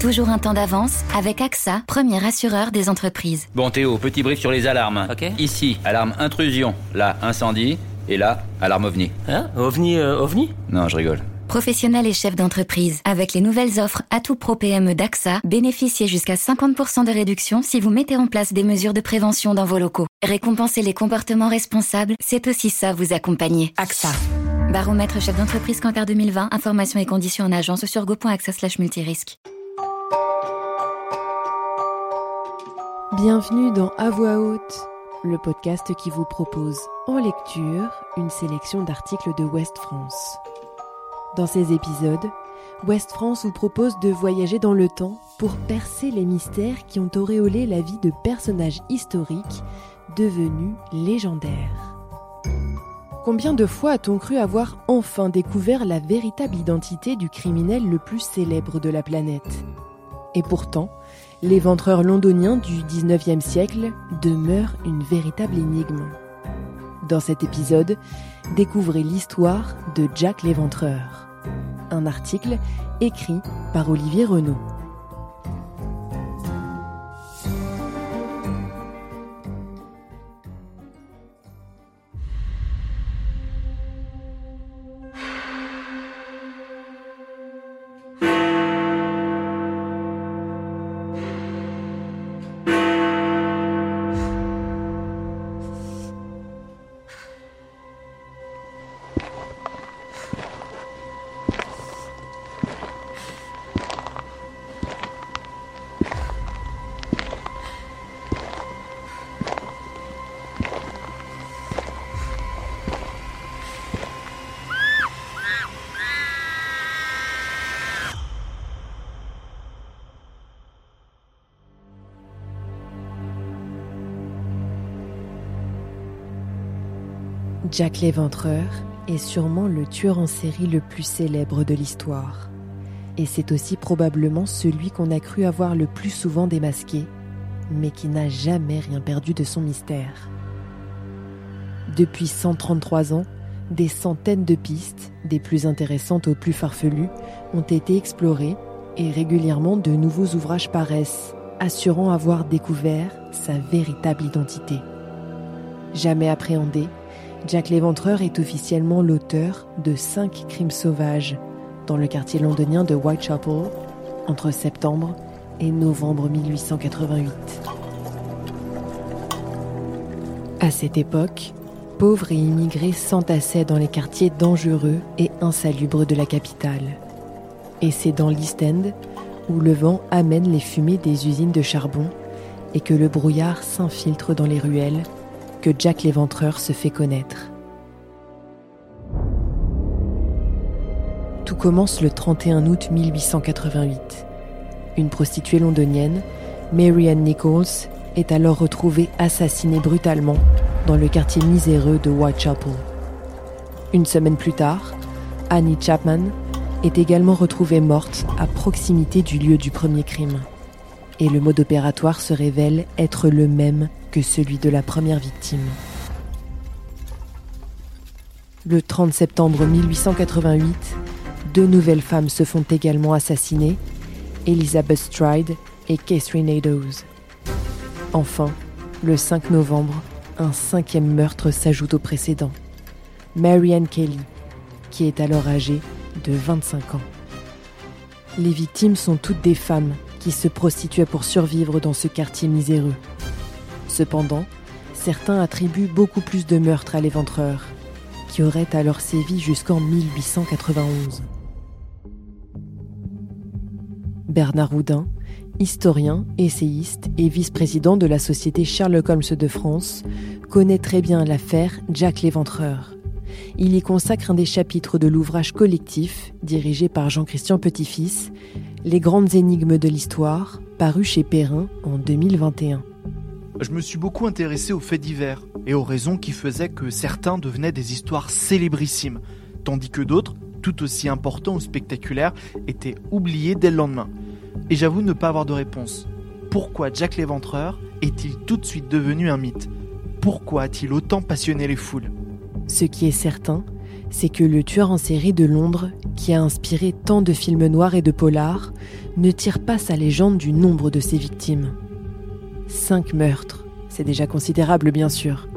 Toujours un temps d'avance avec AXA, premier assureur des entreprises. Bon Théo, petit brief sur les alarmes. Ok. Ici, alarme intrusion. Là, incendie. Et là, alarme ovni. Hein? OVNI, euh, OVNI? Non, je rigole. Professionnels et chefs d'entreprise, avec les nouvelles offres Atout Pro PME d'AXA, bénéficiez jusqu'à 50% de réduction si vous mettez en place des mesures de prévention dans vos locaux. Récompenser les comportements responsables, c'est aussi ça vous accompagner. AXA. Baromètre chef d'entreprise Cantar 2020, informations et conditions en agence sur go.axa Bienvenue dans À voix haute, le podcast qui vous propose en lecture une sélection d'articles de Ouest France. Dans ces épisodes, Ouest France vous propose de voyager dans le temps pour percer les mystères qui ont auréolé la vie de personnages historiques devenus légendaires. Combien de fois a-t-on cru avoir enfin découvert la véritable identité du criminel le plus célèbre de la planète? Et pourtant, l'éventreur londonien du 19e siècle demeure une véritable énigme. Dans cet épisode, découvrez l'histoire de Jack l'éventreur. Un article écrit par Olivier Renaud. Jack l'éventreur est sûrement le tueur en série le plus célèbre de l'histoire. Et c'est aussi probablement celui qu'on a cru avoir le plus souvent démasqué, mais qui n'a jamais rien perdu de son mystère. Depuis 133 ans, des centaines de pistes, des plus intéressantes aux plus farfelues, ont été explorées et régulièrement de nouveaux ouvrages paraissent, assurant avoir découvert sa véritable identité. Jamais appréhendé, Jack l'Éventreur est officiellement l'auteur de cinq crimes sauvages dans le quartier londonien de Whitechapel entre septembre et novembre 1888. À cette époque, pauvres et immigrés s'entassaient dans les quartiers dangereux et insalubres de la capitale. Et c'est dans l'East End où le vent amène les fumées des usines de charbon et que le brouillard s'infiltre dans les ruelles que Jack l'éventreur se fait connaître. Tout commence le 31 août 1888. Une prostituée londonienne, Mary Ann Nichols, est alors retrouvée assassinée brutalement dans le quartier miséreux de Whitechapel. Une semaine plus tard, Annie Chapman est également retrouvée morte à proximité du lieu du premier crime. Et le mode opératoire se révèle être le même celui de la première victime. Le 30 septembre 1888, deux nouvelles femmes se font également assassiner, Elizabeth Stride et Catherine Eddowes. Enfin, le 5 novembre, un cinquième meurtre s'ajoute au précédent. Marianne Kelly, qui est alors âgée de 25 ans. Les victimes sont toutes des femmes qui se prostituaient pour survivre dans ce quartier miséreux. Cependant, certains attribuent beaucoup plus de meurtres à l'éventreur, qui aurait alors sévi jusqu'en 1891. Bernard Houdin, historien, essayiste et vice-président de la Société Sherlock Holmes de France, connaît très bien l'affaire Jack l'Éventreur. Il y consacre un des chapitres de l'ouvrage collectif, dirigé par Jean-Christian Petit-Fils, Les grandes énigmes de l'histoire, paru chez Perrin en 2021. Je me suis beaucoup intéressé aux faits divers et aux raisons qui faisaient que certains devenaient des histoires célébrissimes, tandis que d'autres, tout aussi importants ou spectaculaires, étaient oubliés dès le lendemain. Et j'avoue ne pas avoir de réponse. Pourquoi Jack l'Éventreur est-il tout de suite devenu un mythe? Pourquoi a-t-il autant passionné les foules? Ce qui est certain, c'est que le tueur en série de Londres, qui a inspiré tant de films noirs et de polars, ne tire pas sa légende du nombre de ses victimes. Cinq meurtres, c'est déjà considérable bien sûr,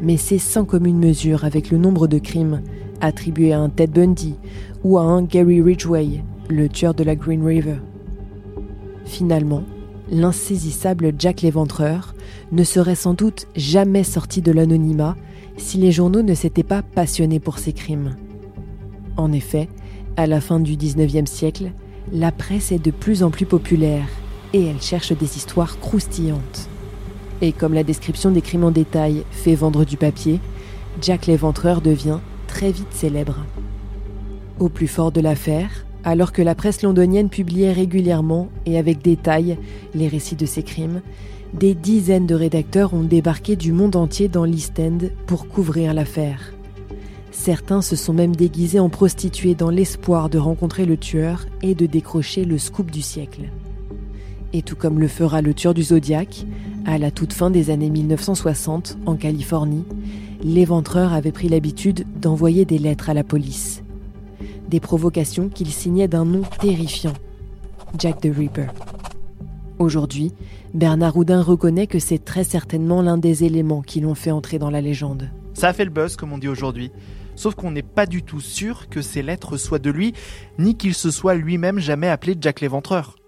mais c'est sans commune mesure avec le nombre de crimes attribués à un Ted Bundy ou à un Gary Ridgway, le tueur de la Green River. Finalement, l'insaisissable Jack l'Éventreur ne serait sans doute jamais sorti de l'anonymat si les journaux ne s'étaient pas passionnés pour ses crimes. En effet, à la fin du 19e siècle, la presse est de plus en plus populaire et elle cherche des histoires croustillantes. Et comme la description des crimes en détail fait vendre du papier, Jack l'Éventreur devient très vite célèbre. Au plus fort de l'affaire, alors que la presse londonienne publiait régulièrement et avec détail les récits de ses crimes, des dizaines de rédacteurs ont débarqué du monde entier dans l'East End pour couvrir l'affaire. Certains se sont même déguisés en prostituées dans l'espoir de rencontrer le tueur et de décrocher le scoop du siècle. Et tout comme le fera le tueur du Zodiac, à la toute fin des années 1960, en Californie, l'éventreur avait pris l'habitude d'envoyer des lettres à la police. Des provocations qu'il signait d'un nom terrifiant, Jack the Ripper. Aujourd'hui, Bernard Houdin reconnaît que c'est très certainement l'un des éléments qui l'ont fait entrer dans la légende. Ça a fait le buzz, comme on dit aujourd'hui. Sauf qu'on n'est pas du tout sûr que ces lettres soient de lui, ni qu'il se soit lui-même jamais appelé Jack l'Éventreur.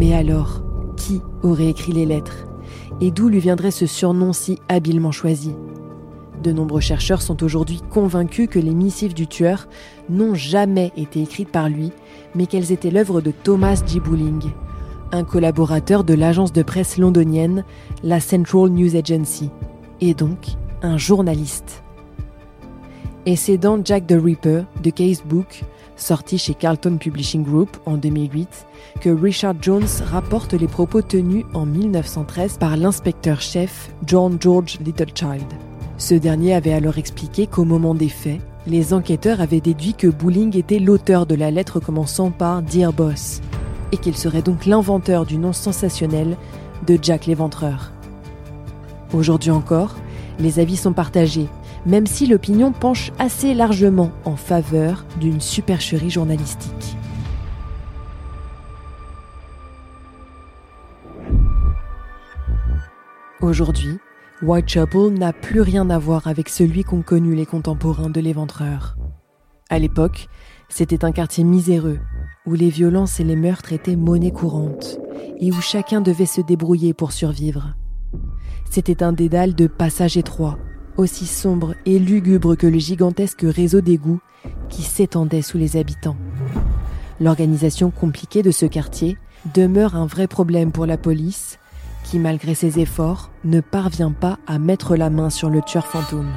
Mais alors, qui aurait écrit les lettres? Et d'où lui viendrait ce surnom si habilement choisi? De nombreux chercheurs sont aujourd'hui convaincus que les missives du tueur n'ont jamais été écrites par lui, mais qu'elles étaient l'œuvre de Thomas G. Bowling, un collaborateur de l'agence de presse londonienne, la Central News Agency, et donc un journaliste. Et c'est dans Jack the Ripper de Casebook sorti chez Carlton Publishing Group en 2008, que Richard Jones rapporte les propos tenus en 1913 par l'inspecteur-chef John George Littlechild. Ce dernier avait alors expliqué qu'au moment des faits, les enquêteurs avaient déduit que Bowling était l'auteur de la lettre commençant par Dear Boss, et qu'il serait donc l'inventeur du nom sensationnel de Jack l'Éventreur. Aujourd'hui encore, les avis sont partagés même si l'opinion penche assez largement en faveur d'une supercherie journalistique. Aujourd'hui, Whitechapel n'a plus rien à voir avec celui qu'ont connu les contemporains de l'éventreur. À l'époque, c'était un quartier miséreux, où les violences et les meurtres étaient monnaie courante, et où chacun devait se débrouiller pour survivre. C'était un dédale de passage étroit, aussi sombre et lugubre que le gigantesque réseau d'égouts qui s'étendait sous les habitants. L'organisation compliquée de ce quartier demeure un vrai problème pour la police, qui malgré ses efforts ne parvient pas à mettre la main sur le tueur fantôme.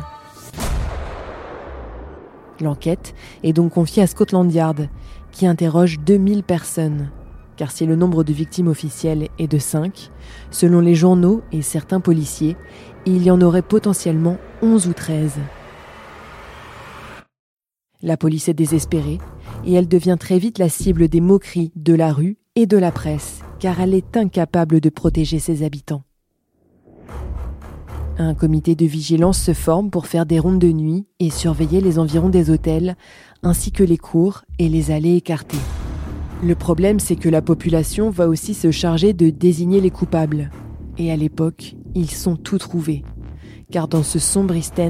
L'enquête est donc confiée à Scotland Yard, qui interroge 2000 personnes, car si le nombre de victimes officielles est de 5, selon les journaux et certains policiers, il y en aurait potentiellement 11 ou 13. La police est désespérée et elle devient très vite la cible des moqueries de la rue et de la presse, car elle est incapable de protéger ses habitants. Un comité de vigilance se forme pour faire des rondes de nuit et surveiller les environs des hôtels, ainsi que les cours et les allées écartées. Le problème, c'est que la population va aussi se charger de désigner les coupables. Et à l'époque, ils sont tout trouvés. Car dans ce sombre East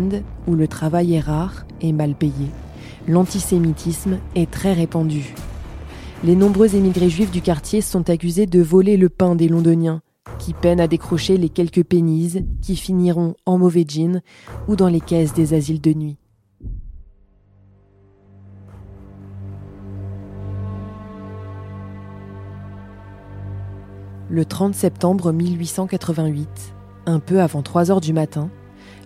où le travail est rare et mal payé, l'antisémitisme est très répandu. Les nombreux émigrés juifs du quartier sont accusés de voler le pain des Londoniens, qui peinent à décrocher les quelques pénises qui finiront en mauvais jeans ou dans les caisses des asiles de nuit. Le 30 septembre 1888, un peu avant 3 heures du matin,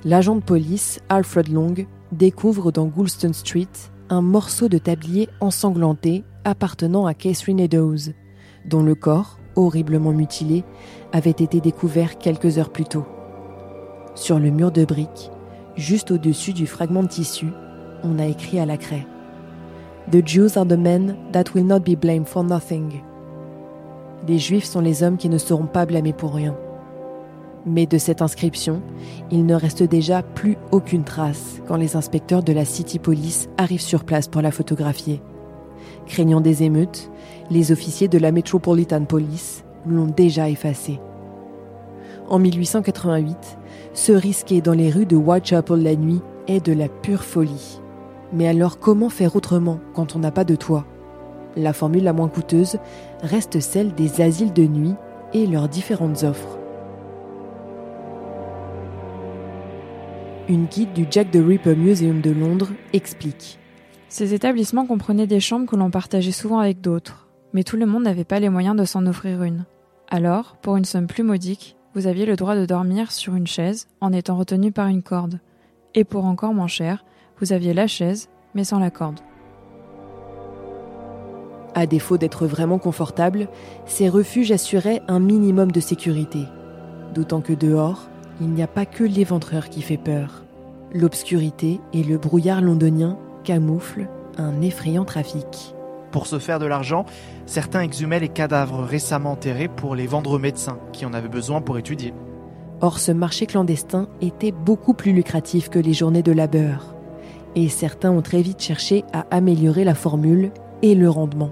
l'agent de police Alfred Long découvre dans Goulston Street un morceau de tablier ensanglanté appartenant à Catherine Eddowes, dont le corps, horriblement mutilé, avait été découvert quelques heures plus tôt. Sur le mur de briques, juste au-dessus du fragment de tissu, on a écrit à la craie The Jews are the men that will not be blamed for nothing. Les Juifs sont les hommes qui ne seront pas blâmés pour rien. Mais de cette inscription, il ne reste déjà plus aucune trace quand les inspecteurs de la City Police arrivent sur place pour la photographier. Craignant des émeutes, les officiers de la Metropolitan Police l'ont déjà effacée. En 1888, se risquer dans les rues de Whitechapel la nuit est de la pure folie. Mais alors comment faire autrement quand on n'a pas de toit? La formule la moins coûteuse reste celle des asiles de nuit et leurs différentes offres. Une guide du Jack the Ripper Museum de Londres explique. Ces établissements comprenaient des chambres que l'on partageait souvent avec d'autres, mais tout le monde n'avait pas les moyens de s'en offrir une. Alors, pour une somme plus modique, vous aviez le droit de dormir sur une chaise en étant retenu par une corde. Et pour encore moins cher, vous aviez la chaise, mais sans la corde. À défaut d'être vraiment confortable, ces refuges assuraient un minimum de sécurité. D'autant que dehors, il n'y a pas que l'éventreur qui fait peur. L'obscurité et le brouillard londonien camouflent un effrayant trafic. Pour se faire de l'argent, certains exhumaient les cadavres récemment enterrés pour les vendre aux médecins qui en avaient besoin pour étudier. Or, ce marché clandestin était beaucoup plus lucratif que les journées de labeur. Et certains ont très vite cherché à améliorer la formule et le rendement.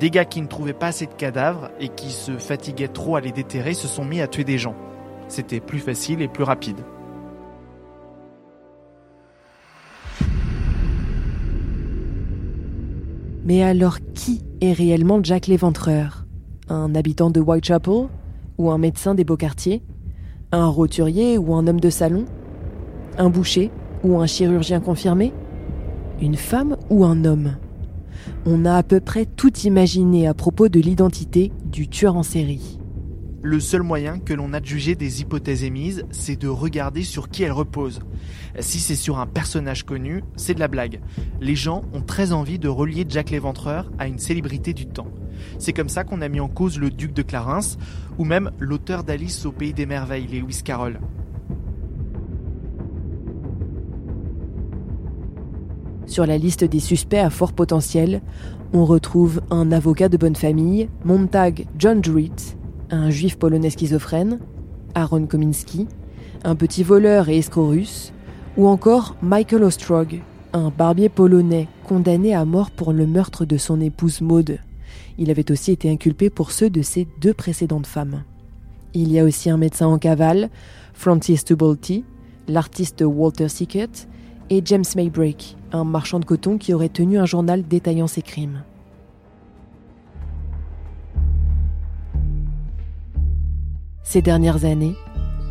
Des gars qui ne trouvaient pas assez de cadavres et qui se fatiguaient trop à les déterrer se sont mis à tuer des gens. C'était plus facile et plus rapide. Mais alors qui est réellement Jack l'Éventreur? Un habitant de Whitechapel? Ou un médecin des beaux quartiers Un roturier ou un homme de salon? Un boucher ou un chirurgien confirmé? Une femme ou un homme? On a à peu près tout imaginé à propos de l'identité du tueur en série. Le seul moyen que l'on a de juger des hypothèses émises, c'est de regarder sur qui elles reposent. Si c'est sur un personnage connu, c'est de la blague. Les gens ont très envie de relier Jack l'Éventreur à une célébrité du temps. C'est comme ça qu'on a mis en cause le duc de Clarence, ou même l'auteur d'Alice au Pays des Merveilles, Lewis Carroll. Sur la liste des suspects à fort potentiel, on retrouve un avocat de bonne famille, Montag John Druitt, un juif polonais schizophrène, Aaron Kominski, un petit voleur et escroc russe, ou encore Michael Ostrog, un barbier polonais condamné à mort pour le meurtre de son épouse Maud. Il avait aussi été inculpé pour ceux de ses deux précédentes femmes. Il y a aussi un médecin en cavale, Francis Tubolty, l'artiste Walter Sickert et James Maybrick, un marchand de coton qui aurait tenu un journal détaillant ses crimes. Ces dernières années,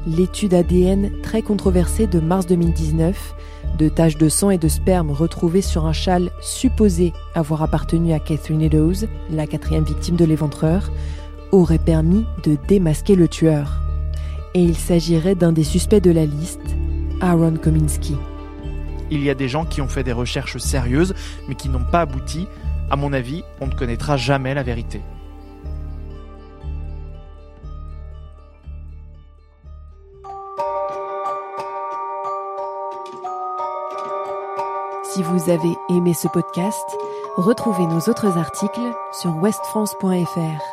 l'étude ADN très controversée de mars 2019 de taches de sang et de sperme retrouvées sur un châle supposé avoir appartenu à Catherine Eddowes, la quatrième victime de l'éventreur, aurait permis de démasquer le tueur. Et il s'agirait d'un des suspects de la liste, Aaron Kominski. Il y a des gens qui ont fait des recherches sérieuses, mais qui n'ont pas abouti. À mon avis, on ne connaîtra jamais la vérité. Si vous avez aimé ce podcast, retrouvez nos autres articles sur westfrance.fr.